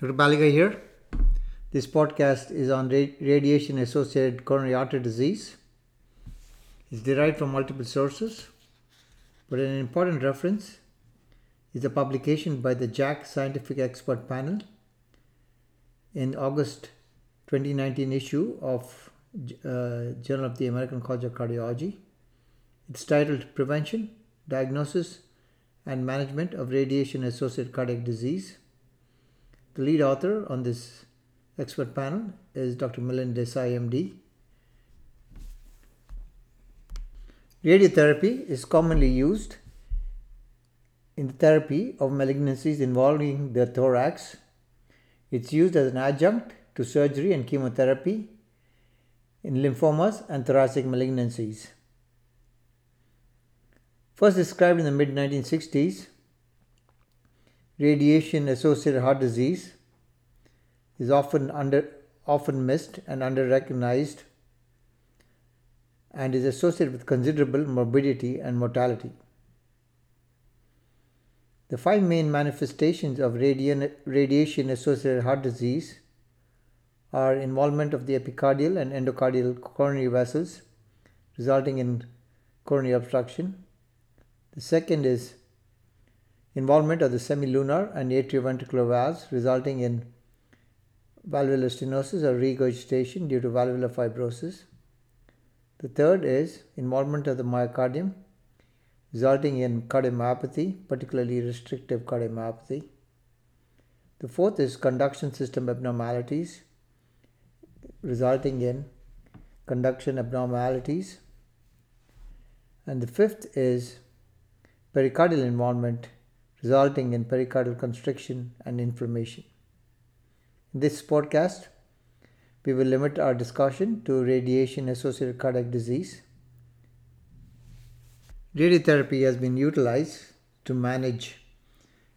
Dr. Baliga here. This podcast is on radiation associated coronary artery disease. It's derived from multiple sources, but an important reference is a publication by the JACC Scientific Expert Panel in August 2019 issue of uh, Journal of the American College of Cardiology. It's titled Prevention, Diagnosis, and Management of Radiation Associated Cardiac Disease. The lead author on this expert panel is Dr. Milind Desai, MD. Radiotherapy is commonly used in the therapy of malignancies involving the thorax. It's used as an adjunct to surgery and chemotherapy in lymphomas and thoracic malignancies. First described in the mid 1960s, radiation associated heart disease is often under often missed and under recognized and is associated with considerable morbidity and mortality. The five main manifestations of radiation associated heart disease are involvement of the epicardial and endocardial coronary vessels, resulting in coronary obstruction. The second is involvement of the semilunar and atrioventricular valves, resulting in valvular stenosis or regurgitation due to valvular fibrosis. The third is involvement of the myocardium, resulting in cardiomyopathy, particularly restrictive cardiomyopathy. The fourth is conduction system abnormalities, resulting in conduction abnormalities. And the fifth is pericardial involvement, resulting in pericardial constriction and inflammation. In this podcast, we will limit our discussion to radiation associated cardiac disease. Radiotherapy has been utilized to manage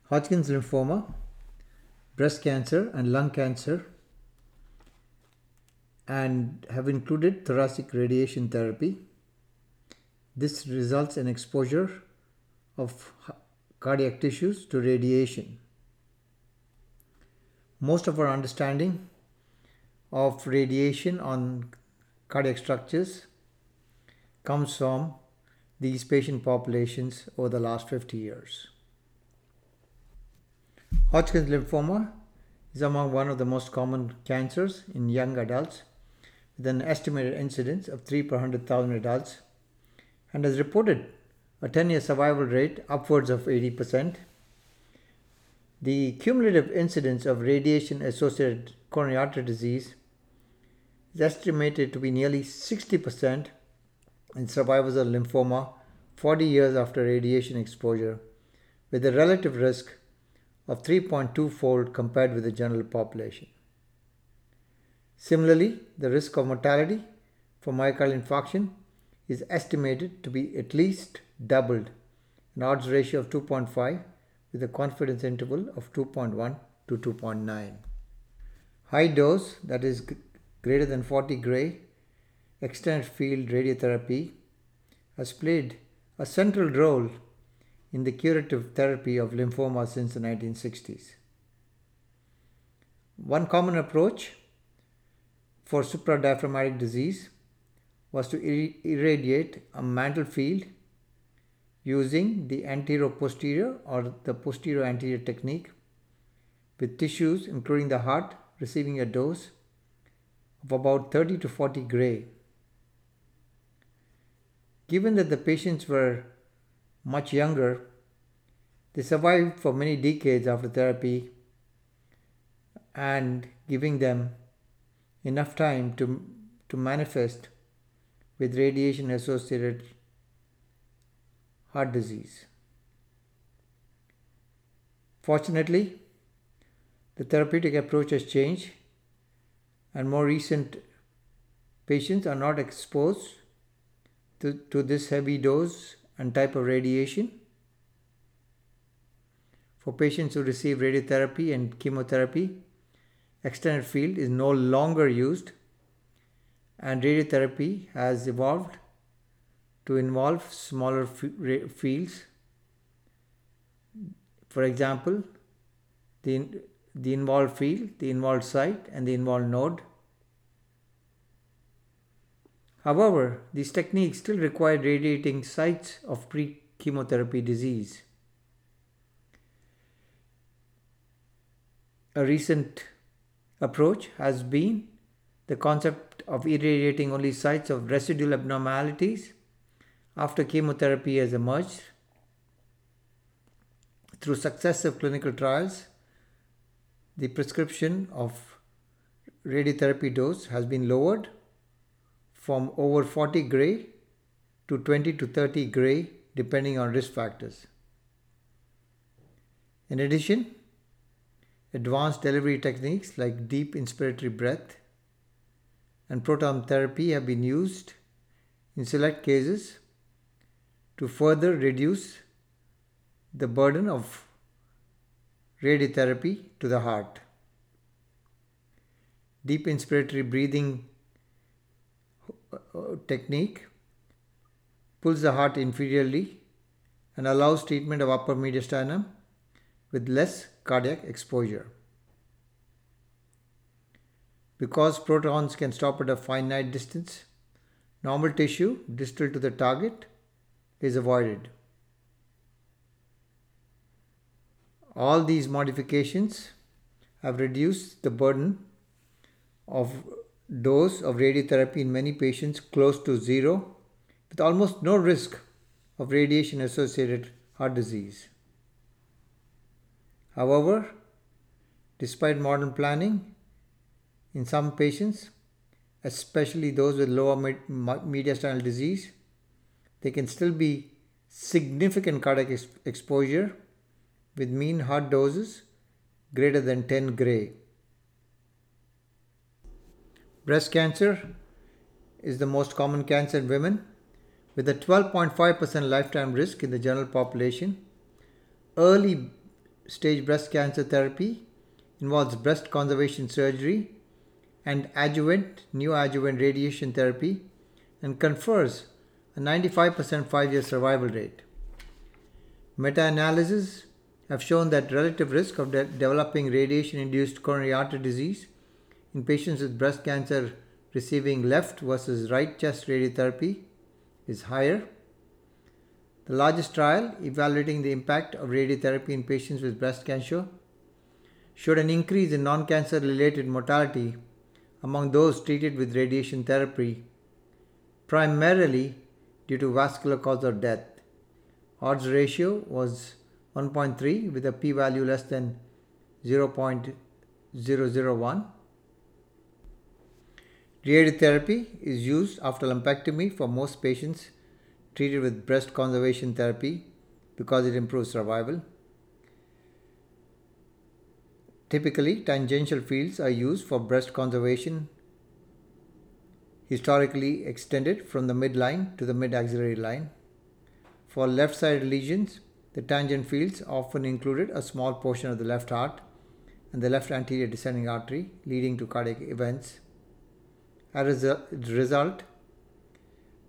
Hodgkin's lymphoma, breast cancer, and lung cancer, and have included thoracic radiation therapy. This results in exposure of cardiac tissues to radiation. Most of our understanding of radiation on cardiac structures comes from these patient populations over the last 50 years. Hodgkin's lymphoma is among one of the most common cancers in young adults with an estimated incidence of 3 per 100,000 adults and has reported a 10 year survival rate upwards of 80%. The cumulative incidence of radiation associated coronary artery disease is estimated to be nearly 60% in survivors of lymphoma 40 years after radiation exposure, with a relative risk of 3.2 fold compared with the general population. Similarly, the risk of mortality for myocardial infarction is estimated to be at least doubled, an odds ratio of 2.5 with a confidence interval of 2.1 to 2.9. High dose, that is greater than 40 gray, extended field radiotherapy has played a central role in the curative therapy of lymphoma since the 1960s. One common approach for supradiaphragmatic disease was to irradiate a mantle field using the anterior-posterior or the posterior-anterior technique with tissues including the heart receiving a dose of about 30 to 40 gray. Given that the patients were much younger, they survived for many decades after therapy and giving them enough time to, to manifest with radiation associated heart disease. Fortunately, the therapeutic approach has changed, and more recent patients are not exposed to, to this heavy dose and type of radiation. For patients who receive radiotherapy and chemotherapy, extended field is no longer used, and radiotherapy has evolved to involve smaller fields. For example, the the involved field, the involved site, and the involved node. However, these techniques still require radiating sites of pre chemotherapy disease. A recent approach has been the concept of irradiating only sites of residual abnormalities after chemotherapy has emerged. Through successive clinical trials, the prescription of radiotherapy dose has been lowered from over 40 gray to 20 to 30 gray depending on risk factors. In addition, advanced delivery techniques like deep inspiratory breath and proton therapy have been used in select cases to further reduce the burden of radiotherapy to the heart. Deep inspiratory breathing uh, technique pulls the heart inferiorly and allows treatment of upper mediastinum with less cardiac exposure. Because protons can stop at a finite distance, normal tissue distal to the target is avoided. All these modifications have reduced the burden of dose of radiotherapy in many patients close to zero with almost no risk of radiation associated heart disease. However, despite modern planning, in some patients, especially those with lower mediastinal disease, there can still be significant cardiac ex- exposure with mean heart doses greater than 10 gray. Breast cancer is the most common cancer in women with a 12.5% lifetime risk in the general population. Early stage breast cancer therapy involves breast conservation surgery and adjuvant neoadjuvant radiation therapy and confers a 95% 5 year survival rate. Meta analyses have shown that relative risk of de- developing radiation induced coronary artery disease in patients with breast cancer receiving left versus right chest radiotherapy is higher. The largest trial evaluating the impact of radiotherapy in patients with breast cancer showed an increase in non cancer related mortality among those treated with radiation therapy, primarily due to vascular cause of death. Odds ratio was 1.3 with a p value less than 0.001. Radiotherapy is used after lumpectomy for most patients treated with breast conservation therapy because it improves survival. Typically, tangential fields are used for breast conservation, historically extended from the midline to the mid axillary line. For left sided lesions, the tangent fields often included a small portion of the left heart and the left anterior descending artery, leading to cardiac events. As a result,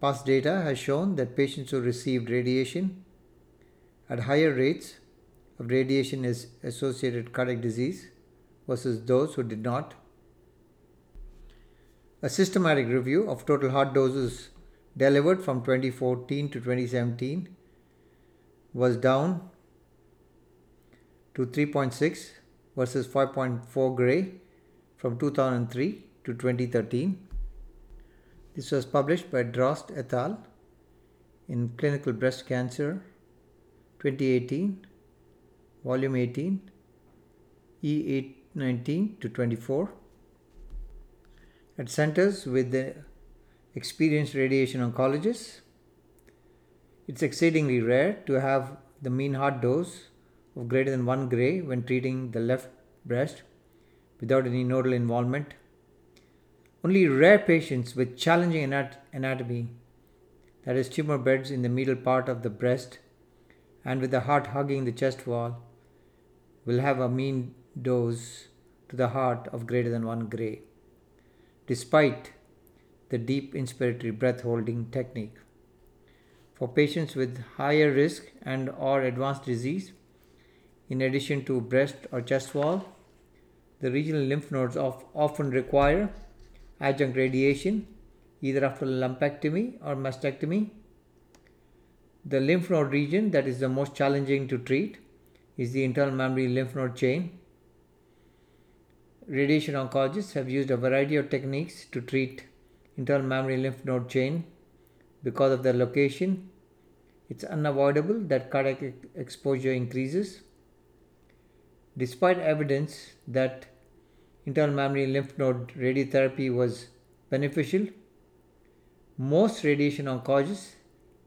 past data has shown that patients who received radiation at higher rates of radiation is associated cardiac disease versus those who did not. A systematic review of total heart doses delivered from 2014 to 2017 was down to 3.6 versus 5.4 gray from 2003 to 2013. This was published by Drost et al. in Clinical Breast Cancer 2018, Volume 18, E819 to 24. At centers with the experienced radiation oncologists, it's exceedingly rare to have the mean heart dose of greater than 1 gray when treating the left breast without any nodal involvement. Only rare patients with challenging anatomy, that is, tumor beds in the middle part of the breast and with the heart hugging the chest wall, will have a mean dose to the heart of greater than 1 gray, despite the deep inspiratory breath holding technique. For patients with higher risk and or advanced disease, in addition to breast or chest wall, the regional lymph nodes of, often require adjunct radiation either after lumpectomy or mastectomy. The lymph node region that is the most challenging to treat is the internal mammary lymph node chain. Radiation oncologists have used a variety of techniques to treat internal mammary lymph node chain because of their location. It's unavoidable that cardiac exposure increases. Despite evidence that internal mammary lymph node radiotherapy was beneficial, most radiation oncologists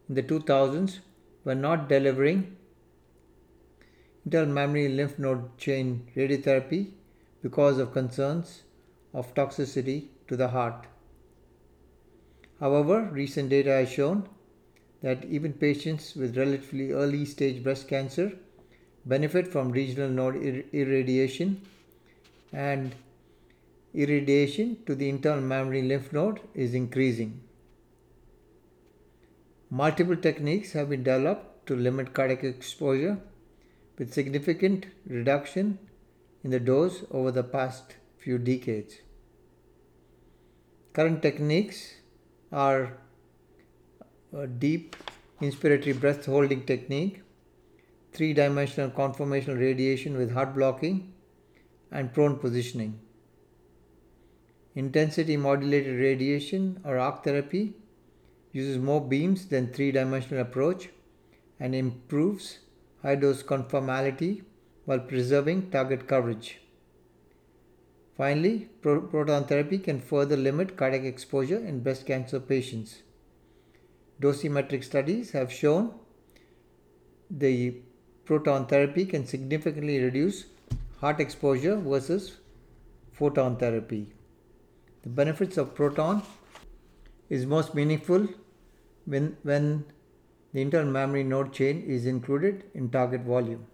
in the 2000s were not delivering internal mammary lymph node chain radiotherapy because of concerns of toxicity to the heart. However, recent data has shown that even patients with relatively early stage breast cancer benefit from regional node ir- irradiation and irradiation to the internal mammary lymph node is increasing. Multiple techniques have been developed to limit cardiac exposure with significant reduction in the dose over the past few decades. Current techniques are a deep inspiratory breath holding technique, three dimensional conformational radiation with heart blocking, and prone positioning. Intensity modulated radiation or arc therapy uses more beams than three dimensional approach and improves high dose conformality while preserving target coverage. Finally, pro- proton therapy can further limit cardiac exposure in breast cancer patients. Dosimetric studies have shown the proton therapy can significantly reduce heart exposure versus photon therapy. The benefits of proton is most meaningful when, when the internal mammary node chain is included in target volume.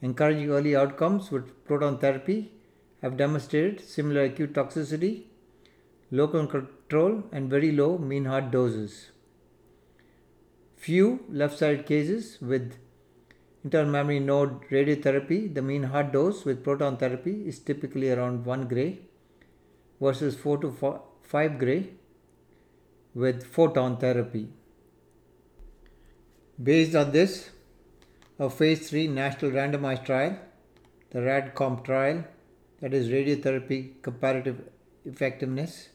Encouraging early outcomes with proton therapy have demonstrated similar acute toxicity, local control, and very low mean heart doses. Few left sided cases with internal mammary node radiotherapy, the mean heart dose with proton therapy is typically around 1 gray versus 4 to 5 gray with photon therapy. Based on this, a phase 3 national randomized trial, the RadComp trial, that is radiotherapy comparative effectiveness,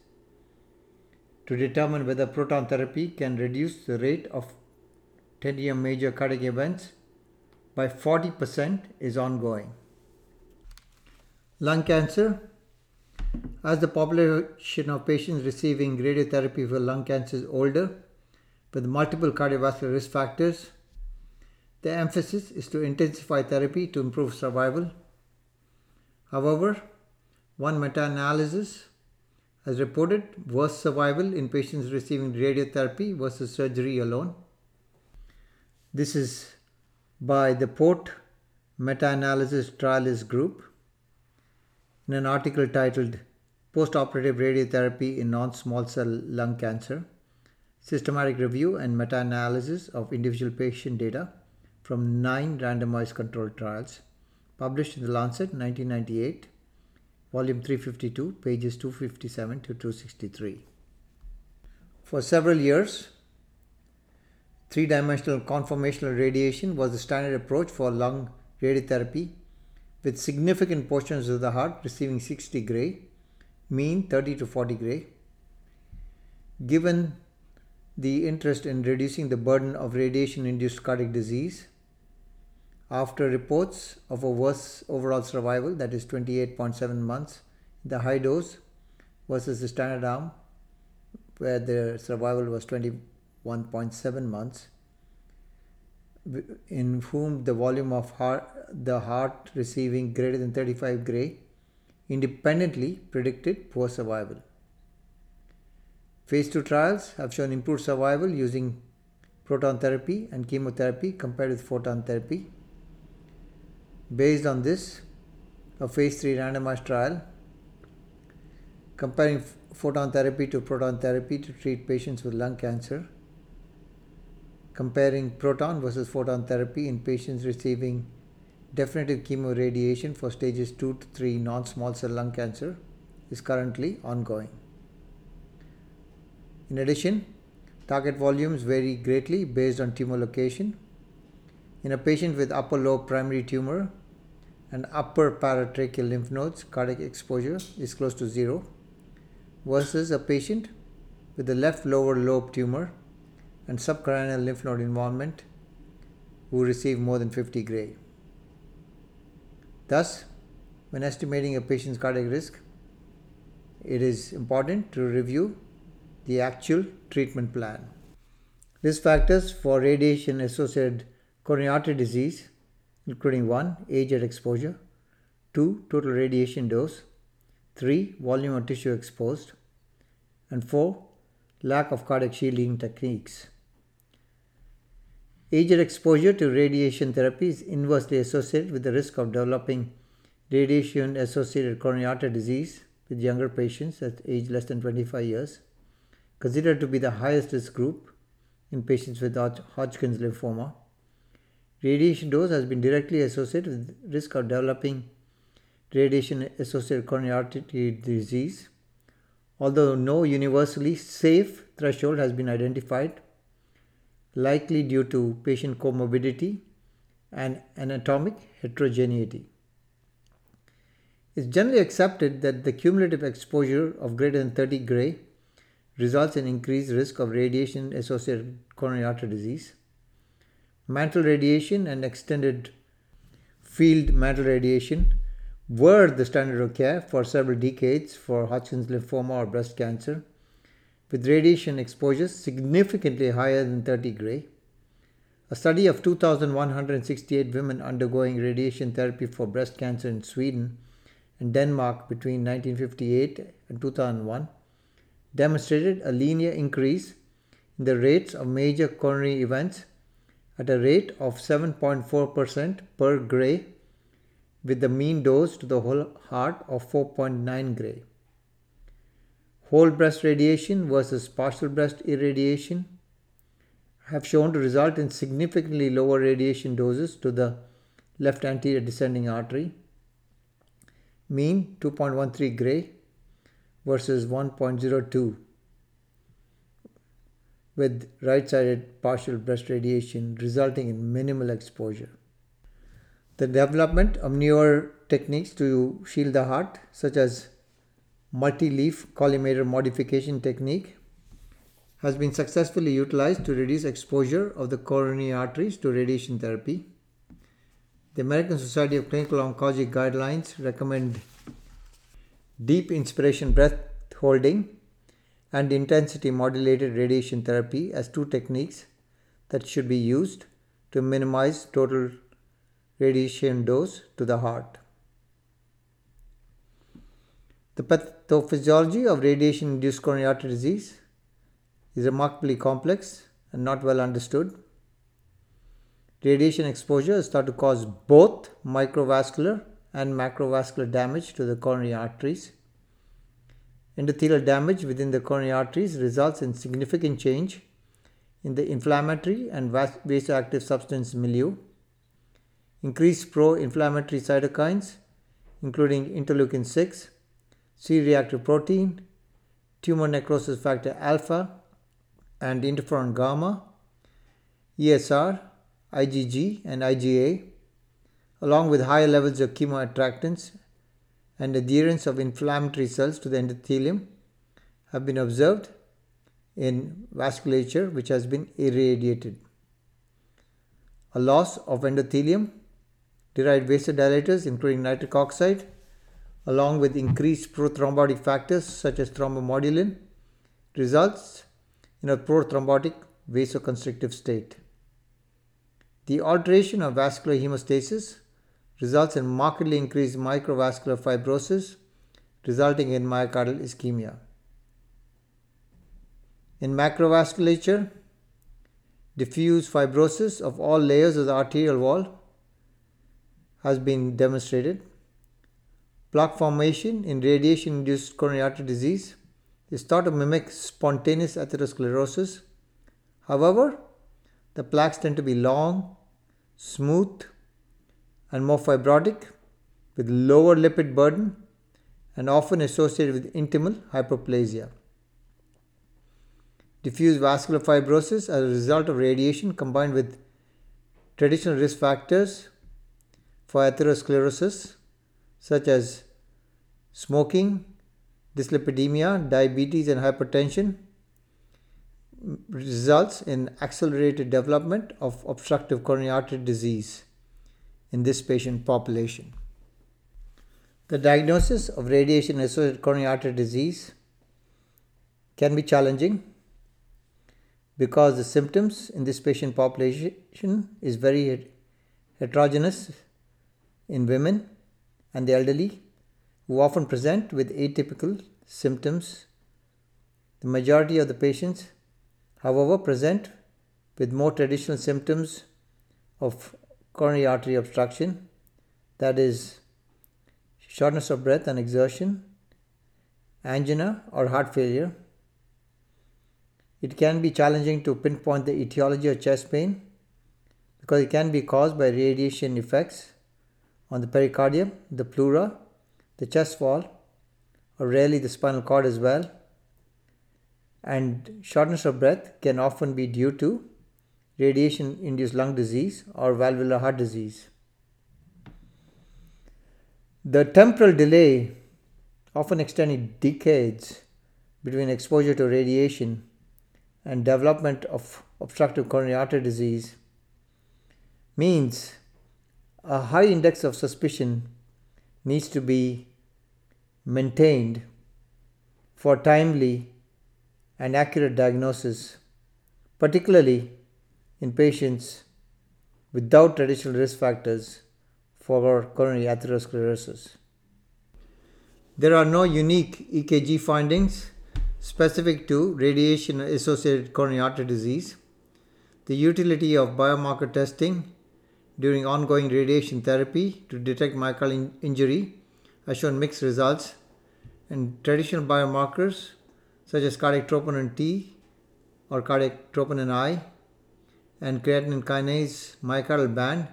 to determine whether proton therapy can reduce the rate of 10 year major cardiac events by 40% is ongoing. Lung cancer. As the population of patients receiving radiotherapy for lung cancer is older, with multiple cardiovascular risk factors, the emphasis is to intensify therapy to improve survival. However, one meta analysis has reported worse survival in patients receiving radiotherapy versus surgery alone. This is by the Port Meta Analysis Trialist Group in an article titled Postoperative Radiotherapy in Non Small Cell Lung Cancer Systematic Review and Meta Analysis of Individual Patient Data from nine randomized controlled trials, published in The Lancet 1998, volume 352, pages 257 to 263. For several years, three dimensional conformational radiation was the standard approach for lung radiotherapy, with significant portions of the heart receiving 60 gray, mean 30 to 40 gray. Given the interest in reducing the burden of radiation induced cardiac disease, after reports of a worse overall survival, that is 28.7 months, the high dose versus the standard arm, where the survival was 21.7 months, in whom the volume of heart, the heart receiving greater than 35 gray independently predicted poor survival. Phase 2 trials have shown improved survival using proton therapy and chemotherapy compared with photon therapy. Based on this, a phase 3 randomized trial comparing photon therapy to proton therapy to treat patients with lung cancer, comparing proton versus photon therapy in patients receiving definitive chemoradiation for stages 2 to 3 non small cell lung cancer is currently ongoing. In addition, target volumes vary greatly based on tumor location. In a patient with upper lobe primary tumor and upper paratracheal lymph nodes, cardiac exposure is close to zero, versus a patient with a left lower lobe tumor and subcarinal lymph node involvement who receive more than 50 gray. Thus, when estimating a patient's cardiac risk, it is important to review the actual treatment plan. Risk factors for radiation associated coronary artery disease, including 1. Age at exposure, 2. Total radiation dose, 3. Volume of tissue exposed, and 4. Lack of cardiac shielding techniques. Age at exposure to radiation therapy is inversely associated with the risk of developing radiation associated coronary artery disease with younger patients at age less than 25 years, considered to be the highest risk group in patients with Hodgkin's lymphoma. Radiation dose has been directly associated with risk of developing radiation associated coronary artery disease, although no universally safe threshold has been identified, likely due to patient comorbidity and anatomic heterogeneity. It's generally accepted that the cumulative exposure of greater than 30 gray results in increased risk of radiation associated coronary artery disease. Mantle radiation and extended field mantle radiation were the standard of care for several decades for Hodgkin's lymphoma or breast cancer, with radiation exposures significantly higher than 30 gray. A study of 2,168 women undergoing radiation therapy for breast cancer in Sweden and Denmark between 1958 and 2001 demonstrated a linear increase in the rates of major coronary events at a rate of 7.4% per gray with the mean dose to the whole heart of 4.9 gray. Whole breast radiation versus partial breast irradiation have shown to result in significantly lower radiation doses to the left anterior descending artery mean 2.13 gray versus 1.02 with right-sided partial breast radiation resulting in minimal exposure. The development of newer techniques to shield the heart such as multi-leaf collimator modification technique has been successfully utilized to reduce exposure of the coronary arteries to radiation therapy. The American Society of Clinical Oncology guidelines recommend deep inspiration breath holding and intensity modulated radiation therapy as two techniques that should be used to minimize total radiation dose to the heart. The pathophysiology of radiation induced coronary artery disease is remarkably complex and not well understood Radiation exposure is thought to cause both microvascular and macrovascular damage to the coronary arteries. Endothelial damage within the coronary arteries results in significant change in the inflammatory and vasoactive substance milieu. Increased pro inflammatory cytokines, including interleukin 6, C reactive protein, tumor necrosis factor alpha, and interferon gamma, ESR, IgG and IgA, along with higher levels of chemoattractants and adherence of inflammatory cells to the endothelium, have been observed in vasculature which has been irradiated. A loss of endothelium derived vasodilators, including nitric oxide, along with increased prothrombotic factors such as thrombomodulin, results in a prothrombotic vasoconstrictive state. The alteration of vascular hemostasis results in markedly increased microvascular fibrosis, resulting in myocardial ischemia. In macrovasculature, diffuse fibrosis of all layers of the arterial wall has been demonstrated. Plaque formation in radiation induced coronary artery disease is thought to mimic spontaneous atherosclerosis. However, the plaques tend to be long, smooth, and more fibrotic with lower lipid burden and often associated with intimal hyperplasia. Diffuse vascular fibrosis as a result of radiation combined with traditional risk factors for atherosclerosis such as smoking, dyslipidemia, diabetes, and hypertension results in accelerated development of obstructive coronary artery disease in this patient population. The diagnosis of radiation associated coronary artery disease can be challenging because the symptoms in this patient population is very heterogeneous in women and the elderly who often present with atypical symptoms. The majority of the patients, however, present with more traditional symptoms of coronary artery obstruction, that is, shortness of breath and exertion, angina, or heart failure. It can be challenging to pinpoint the etiology of chest pain because it can be caused by radiation effects on the pericardium, the pleura, the chest wall, or rarely the spinal cord as well. And shortness of breath can often be due to radiation induced lung disease or valvular heart disease. The temporal delay, often extending decades between exposure to radiation and development of obstructive coronary artery disease, means a high index of suspicion needs to be maintained for timely and accurate diagnosis, particularly in patients without traditional risk factors for coronary atherosclerosis. There are no unique EKG findings specific to radiation associated coronary artery disease. The utility of biomarker testing during ongoing radiation therapy to detect myocardial injury has shown mixed results, and traditional biomarkers such as cardiac troponin T or cardiac troponin I and creatine kinase myocardial band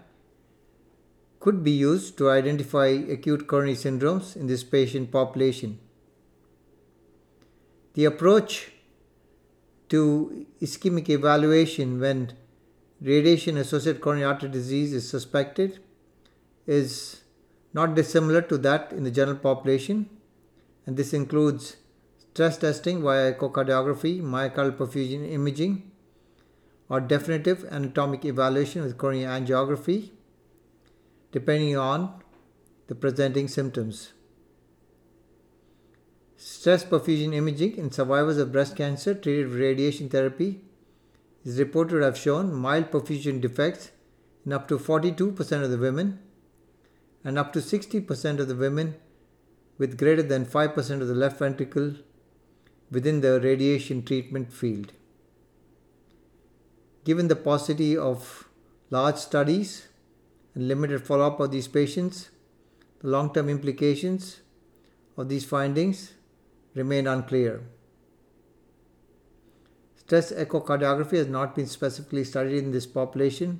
could be used to identify acute coronary syndromes in this patient population. The approach to ischemic evaluation when radiation associated coronary artery disease is suspected is not dissimilar to that in the general population, and this includes stress testing via echocardiography, myocardial perfusion imaging, or definitive anatomic evaluation with coronary angiography, depending on the presenting symptoms. Stress perfusion imaging in survivors of breast cancer treated with radiation therapy is reported to have shown mild perfusion defects in up to 42% of the women and up to 60% of the women with greater than 5% of the left ventricle within the radiation treatment field. Given the paucity of large studies and limited follow up of these patients, the long term implications of these findings remain unclear. Stress echocardiography has not been specifically studied in this population,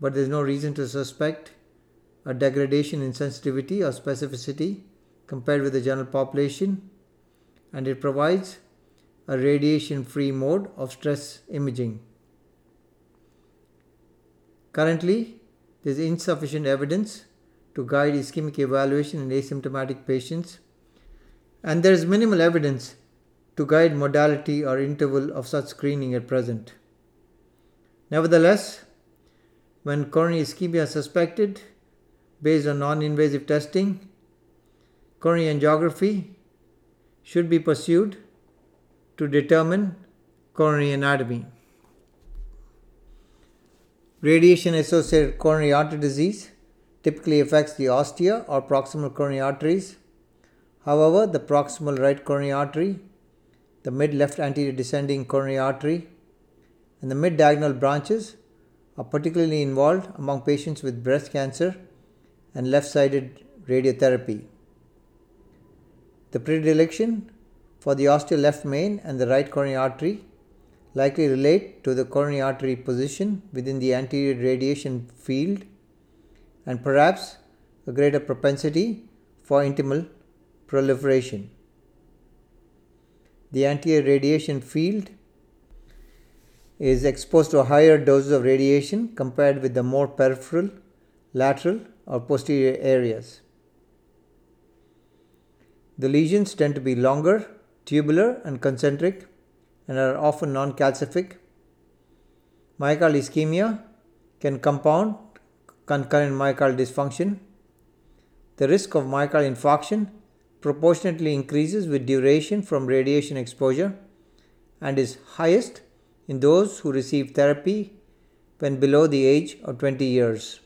but there is no reason to suspect a degradation in sensitivity or specificity compared with the general population, and it provides a radiation free mode of stress imaging. Currently, there is insufficient evidence to guide ischemic evaluation in asymptomatic patients, and there is minimal evidence to guide modality or interval of such screening at present. Nevertheless, when coronary ischemia is suspected based on non invasive testing, coronary angiography should be pursued to determine coronary anatomy. Radiation associated coronary artery disease typically affects the ostia or proximal coronary arteries. However, the proximal right coronary artery the mid left anterior descending coronary artery, and the mid diagonal branches are particularly involved among patients with breast cancer and left sided radiotherapy. The predilection for the ostial left main and the right coronary artery likely relate to the coronary artery position within the anterior radiation field and perhaps a greater propensity for intimal proliferation. The anterior radiation field is exposed to higher doses of radiation compared with the more peripheral, lateral, or posterior areas. The lesions tend to be longer, tubular, and concentric and are often non calcific. Myocardial ischemia can compound concurrent myocardial dysfunction. The risk of myocardial infarction proportionately increases with duration from radiation exposure and is highest in those who receive therapy when below the age of 20 years.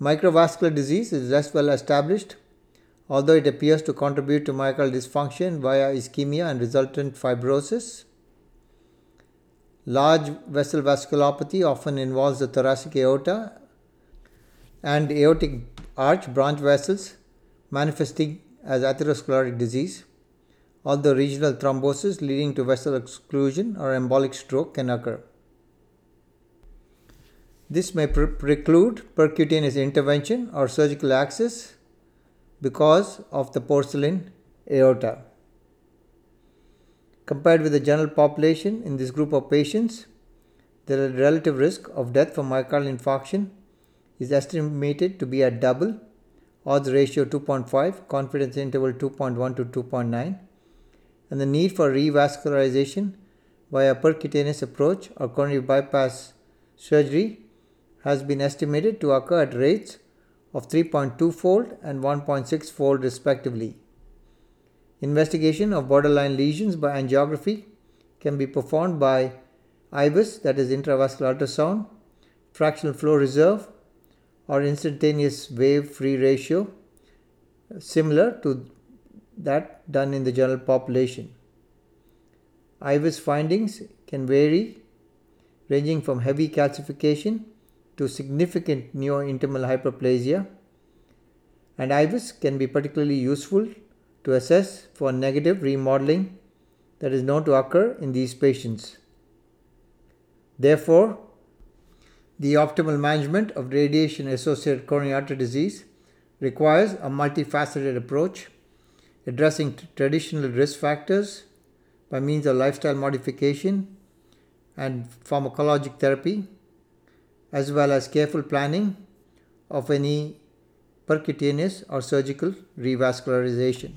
Microvascular disease is less well established, although it appears to contribute to myocardial dysfunction via ischemia and resultant fibrosis. Large vessel vasculopathy often involves the thoracic aorta and aortic arch branch vessels manifesting as atherosclerotic disease, although regional thrombosis leading to vessel exclusion or embolic stroke can occur. This may pre- preclude percutaneous intervention or surgical access because of the porcelain aorta. Compared with the general population in this group of patients, the relative risk of death from myocardial infarction is estimated to be at double, odds ratio 2.5, confidence interval 2.1 to 2.9, and the need for revascularization via percutaneous approach or coronary bypass surgery has been estimated to occur at rates of 3.2 fold and 1.6 fold respectively. Investigation of borderline lesions by angiography can be performed by IVUS, that is intravascular ultrasound, fractional flow reserve, or instantaneous wave free ratio, similar to that done in the general population. IVUS findings can vary, ranging from heavy calcification to significant neointimal hyperplasia, and IVUS can be particularly useful to assess for negative remodeling that is known to occur in these patients. Therefore, the optimal management of radiation associated coronary artery disease requires a multifaceted approach addressing traditional risk factors by means of lifestyle modification and pharmacologic therapy, as well as careful planning of any percutaneous or surgical revascularization.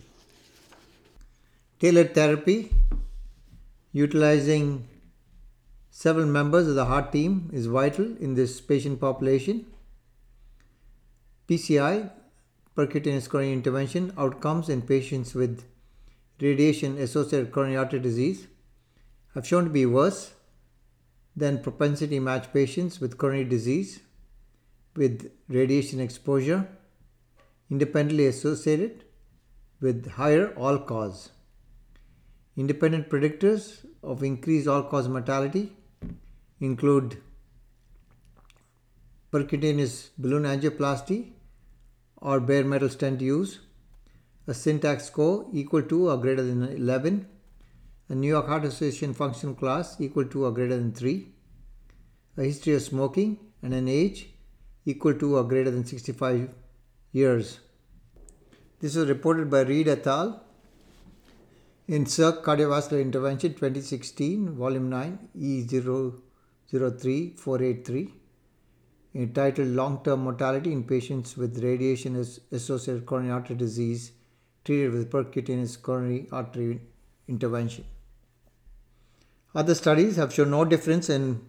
Tailored therapy utilizing several members of the heart team is vital in this patient population. PCI, percutaneous coronary intervention outcomes in patients with radiation associated coronary artery disease have shown to be worse than propensity match patients with coronary disease with radiation exposure independently associated with higher all cause. Independent predictors of increased all cause mortality include percutaneous balloon angioplasty or bare metal stent use, a syntax score equal to or greater than 11, a New York Heart Association function class equal to or greater than 3, a history of smoking, and an age equal to or greater than 65 years. This was reported by Reed et al. in Circ Cardiovascular Intervention 2016, Volume 9, E003483, entitled Long Term Mortality in Patients with Radiation Associated Coronary Artery Disease Treated with Percutaneous Coronary Artery Intervention. Other studies have shown no difference in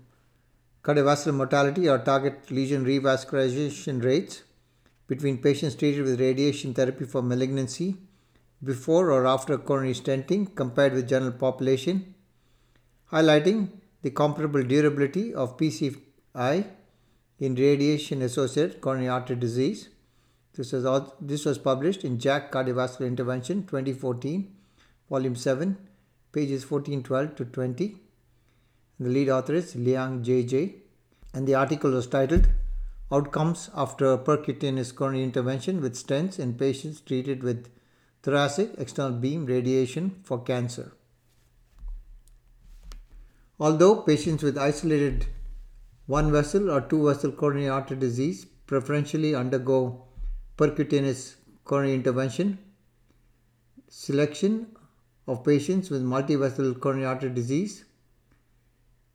cardiovascular mortality or target lesion revascularization rates between patients treated with radiation therapy for malignancy before or after coronary stenting compared with general population, highlighting the comparable durability of PCI in radiation associated coronary artery disease. This was, this was published in JACC Cardiovascular Intervention 2014, Volume 7, pages 1412 to 20. The lead author is Liang J.J. and the article was titled Outcomes after percutaneous coronary intervention with stents in patients treated with thoracic external beam radiation for cancer. Although patients with isolated one vessel or two vessel coronary artery disease preferentially undergo percutaneous coronary intervention. Selection of patients with multi-vessel coronary artery disease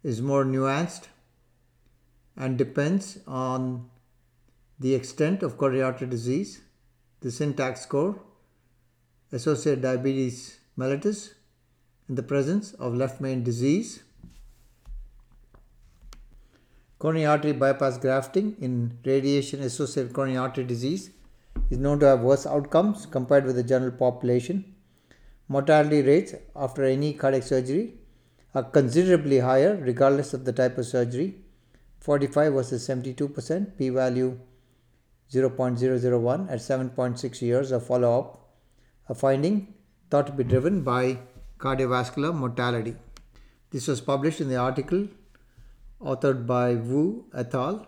is more nuanced and depends on the extent of coronary artery disease, the syntax score, associated diabetes mellitus, and the presence of left main disease. Coronary artery bypass grafting in radiation associated coronary artery disease is known to have worse outcomes compared with the general population. Mortality rates after any cardiac surgery are considerably higher regardless of the type of surgery 45 versus 72%, p value 0.001 at 7.6 years of follow up, a finding thought to be driven by cardiovascular mortality. This was published in the article authored by Wu et al.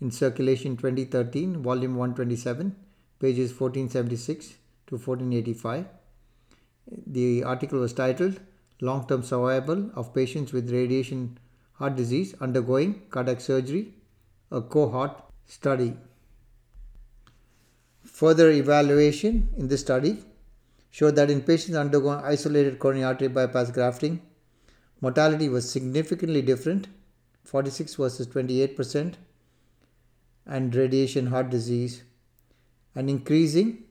in Circulation 2013, volume 127, pages 1476 to 1485. The article was titled Long Term Survival of Patients with Radiation Heart Disease Undergoing Cardiac Surgery, a cohort study. Further evaluation in this study showed that in patients undergoing isolated coronary artery bypass grafting, mortality was significantly different 46 versus 28%, and radiation heart disease, and increasing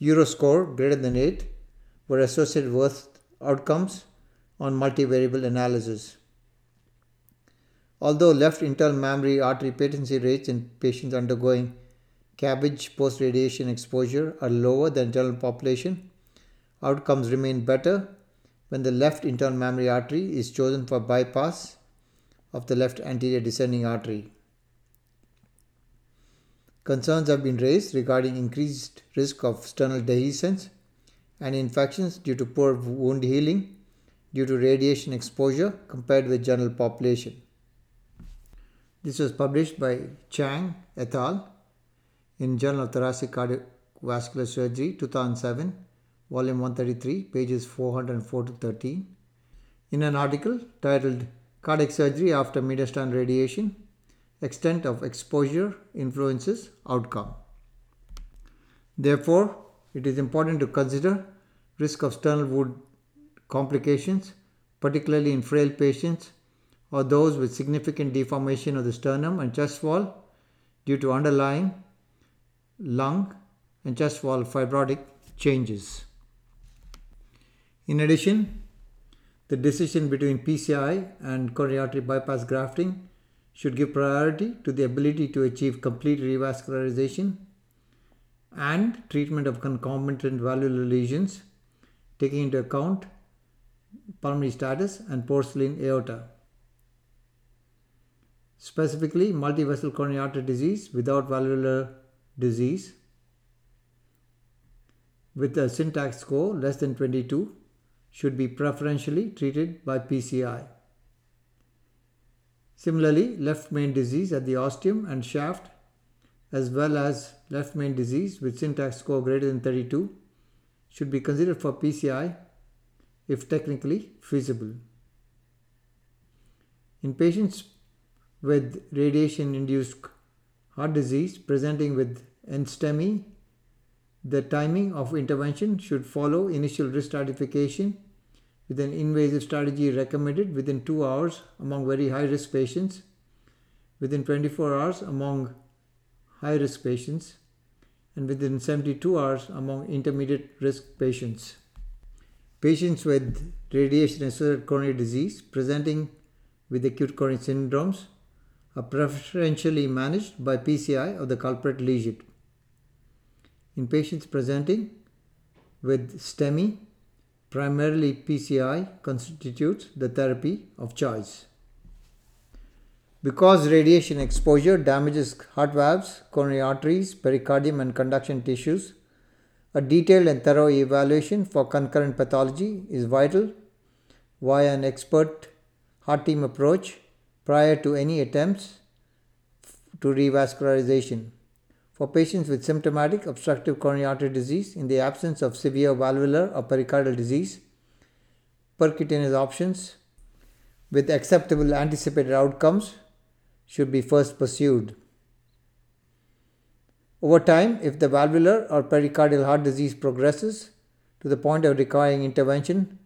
Euroscore greater than 8 were associated with outcomes on multivariable analysis. Although left internal mammary artery patency rates in patients undergoing CABG post radiation exposure are lower than general population, outcomes remain better when the left internal mammary artery is chosen for bypass of the left anterior descending artery. Concerns have been raised regarding increased risk of sternal dehiscence and infections due to poor wound healing due to radiation exposure compared with general population. This was published by Chang et al. in Journal of Thoracic Cardiovascular Surgery 2007, volume 133, pages 404 to 13. In an article titled Cardiac Surgery After Mediastinal Radiation Extent of Exposure Influences Outcome. Therefore, it is important to consider risk of sternal wound complications, particularly in frail patients or those with significant deformation of the sternum and chest wall due to underlying lung and chest wall fibrotic changes. In addition, the decision between PCI and coronary artery bypass grafting should give priority to the ability to achieve complete revascularization and treatment of concomitant valvular lesions, taking into account pulmonary status and porcelain aorta specifically multi-vessel coronary artery disease without valvular disease with a syntax score less than 22 should be preferentially treated by PCI. Similarly, left main disease at the ostium and shaft as well as left main disease with syntax score greater than 32 should be considered for PCI if technically feasible. In patients with radiation induced heart disease presenting with NSTEMI, the timing of intervention should follow initial risk stratification with an invasive strategy recommended within 2 hours among very high risk patients, within 24 hours among high risk patients, and within 72 hours among intermediate risk patients. Patients with radiation associated coronary disease presenting with acute coronary syndromes are preferentially managed by PCI of the culprit lesion. In patients presenting with STEMI, primarily PCI constitutes the therapy of choice. Because radiation exposure damages heart valves, coronary arteries, pericardium, and conduction tissues, a detailed and thorough evaluation for concurrent pathology is vital via an expert heart team approach prior to any attempts to revascularization. For patients with symptomatic obstructive coronary artery disease in the absence of severe valvular or pericardial disease, percutaneous options with acceptable anticipated outcomes should be first pursued. Over time, if the valvular or pericardial heart disease progresses to the point of requiring intervention,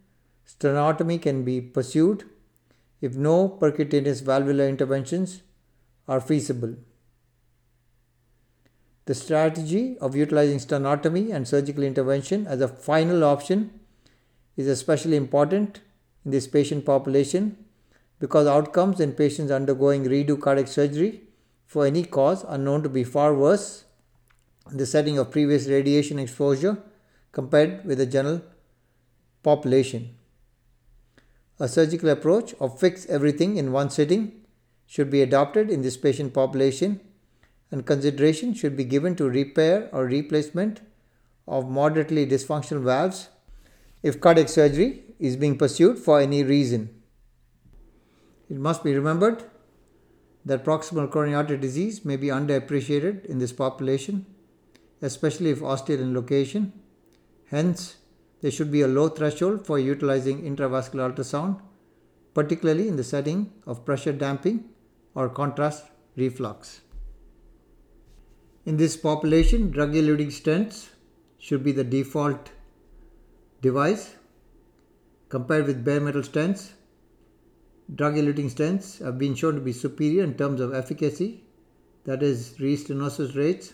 sternotomy can be pursued if no percutaneous valvular interventions are feasible. The strategy of utilizing sternotomy and surgical intervention as a final option is especially important in this patient population because outcomes in patients undergoing redo cardiac surgery for any cause are known to be far worse in the setting of previous radiation exposure compared with the general population. A surgical approach of fix everything in one sitting should be adopted in this patient population and consideration should be given to repair or replacement of moderately dysfunctional valves if cardiac surgery is being pursued for any reason. It must be remembered that proximal coronary artery disease may be underappreciated in this population especially if ostial in location. Hence, there should be a low threshold for utilizing intravascular ultrasound, particularly in the setting of pressure damping or contrast reflux. In this population, drug eluting stents should be the default device. Compared with bare metal stents, drug eluting stents have been shown to be superior in terms of efficacy, that is, restenosis rates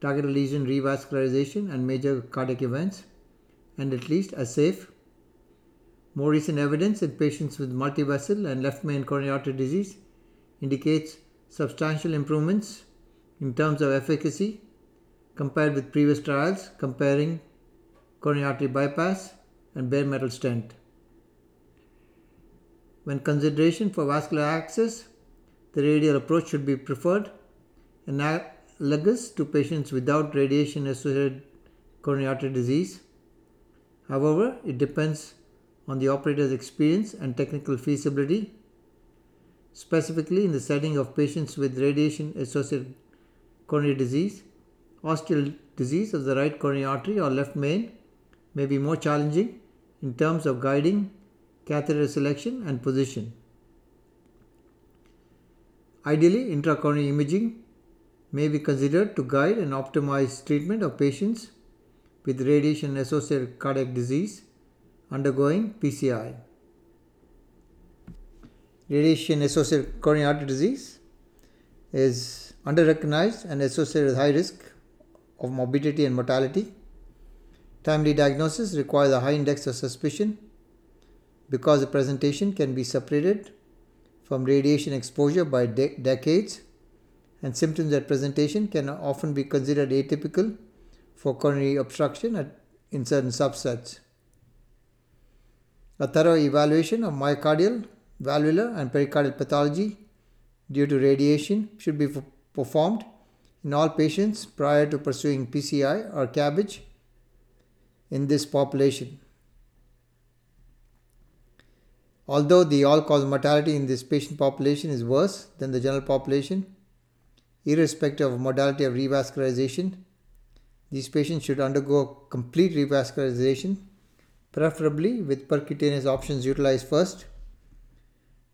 targeted lesion revascularization and major cardiac events, and at least as safe. More recent evidence in patients with multivessel and left main coronary artery disease indicates substantial improvements in terms of efficacy compared with previous trials comparing coronary artery bypass and bare metal stent. When consideration for vascular access, the radial approach should be preferred analogous to patients without radiation associated coronary artery disease. However, it depends on the operator's experience and technical feasibility. Specifically, in the setting of patients with radiation associated coronary disease, ostial disease of the right coronary artery or left main may be more challenging in terms of guiding catheter selection and position. Ideally, intracoronary imaging may be considered to guide and optimize treatment of patients with radiation associated cardiac disease undergoing PCI. Radiation associated coronary artery disease is under recognized and associated with high risk of morbidity and mortality. Timely diagnosis requires a high index of suspicion because the presentation can be separated from radiation exposure by de- decades and symptoms at presentation can often be considered atypical for coronary obstruction at, in certain subsets. A thorough evaluation of myocardial, valvular, and pericardial pathology due to radiation should be performed in all patients prior to pursuing PCI or CABG in this population. Although the all cause mortality in this patient population is worse than the general population, irrespective of modality of revascularization. These patients should undergo complete revascularization, preferably with percutaneous options utilized first,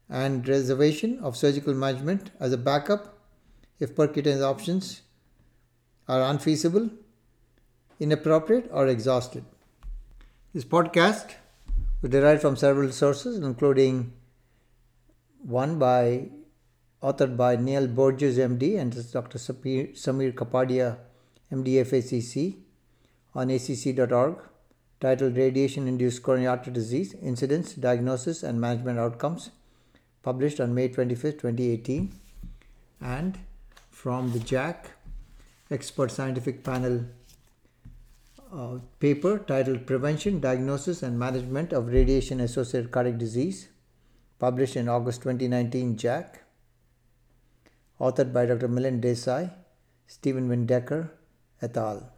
and reservation of surgical management as a backup if percutaneous options are unfeasible, inappropriate, or exhausted. This podcast was derived from several sources, including one by authored by Neil Borges, MD, and Dr. Samir Kapadia, MD, FACC, on acc.org, titled Radiation Induced Coronary Artery Disease Incidence, Diagnosis, and Management Outcomes, published on May 25, 2018, and from the JACC Expert Scientific Panel uh, paper titled Prevention, Diagnosis, and Management of Radiation Associated Cardiac Disease, published in August 2019, JACC, authored by Dr. Milind Desai, Stephen Windecker et al.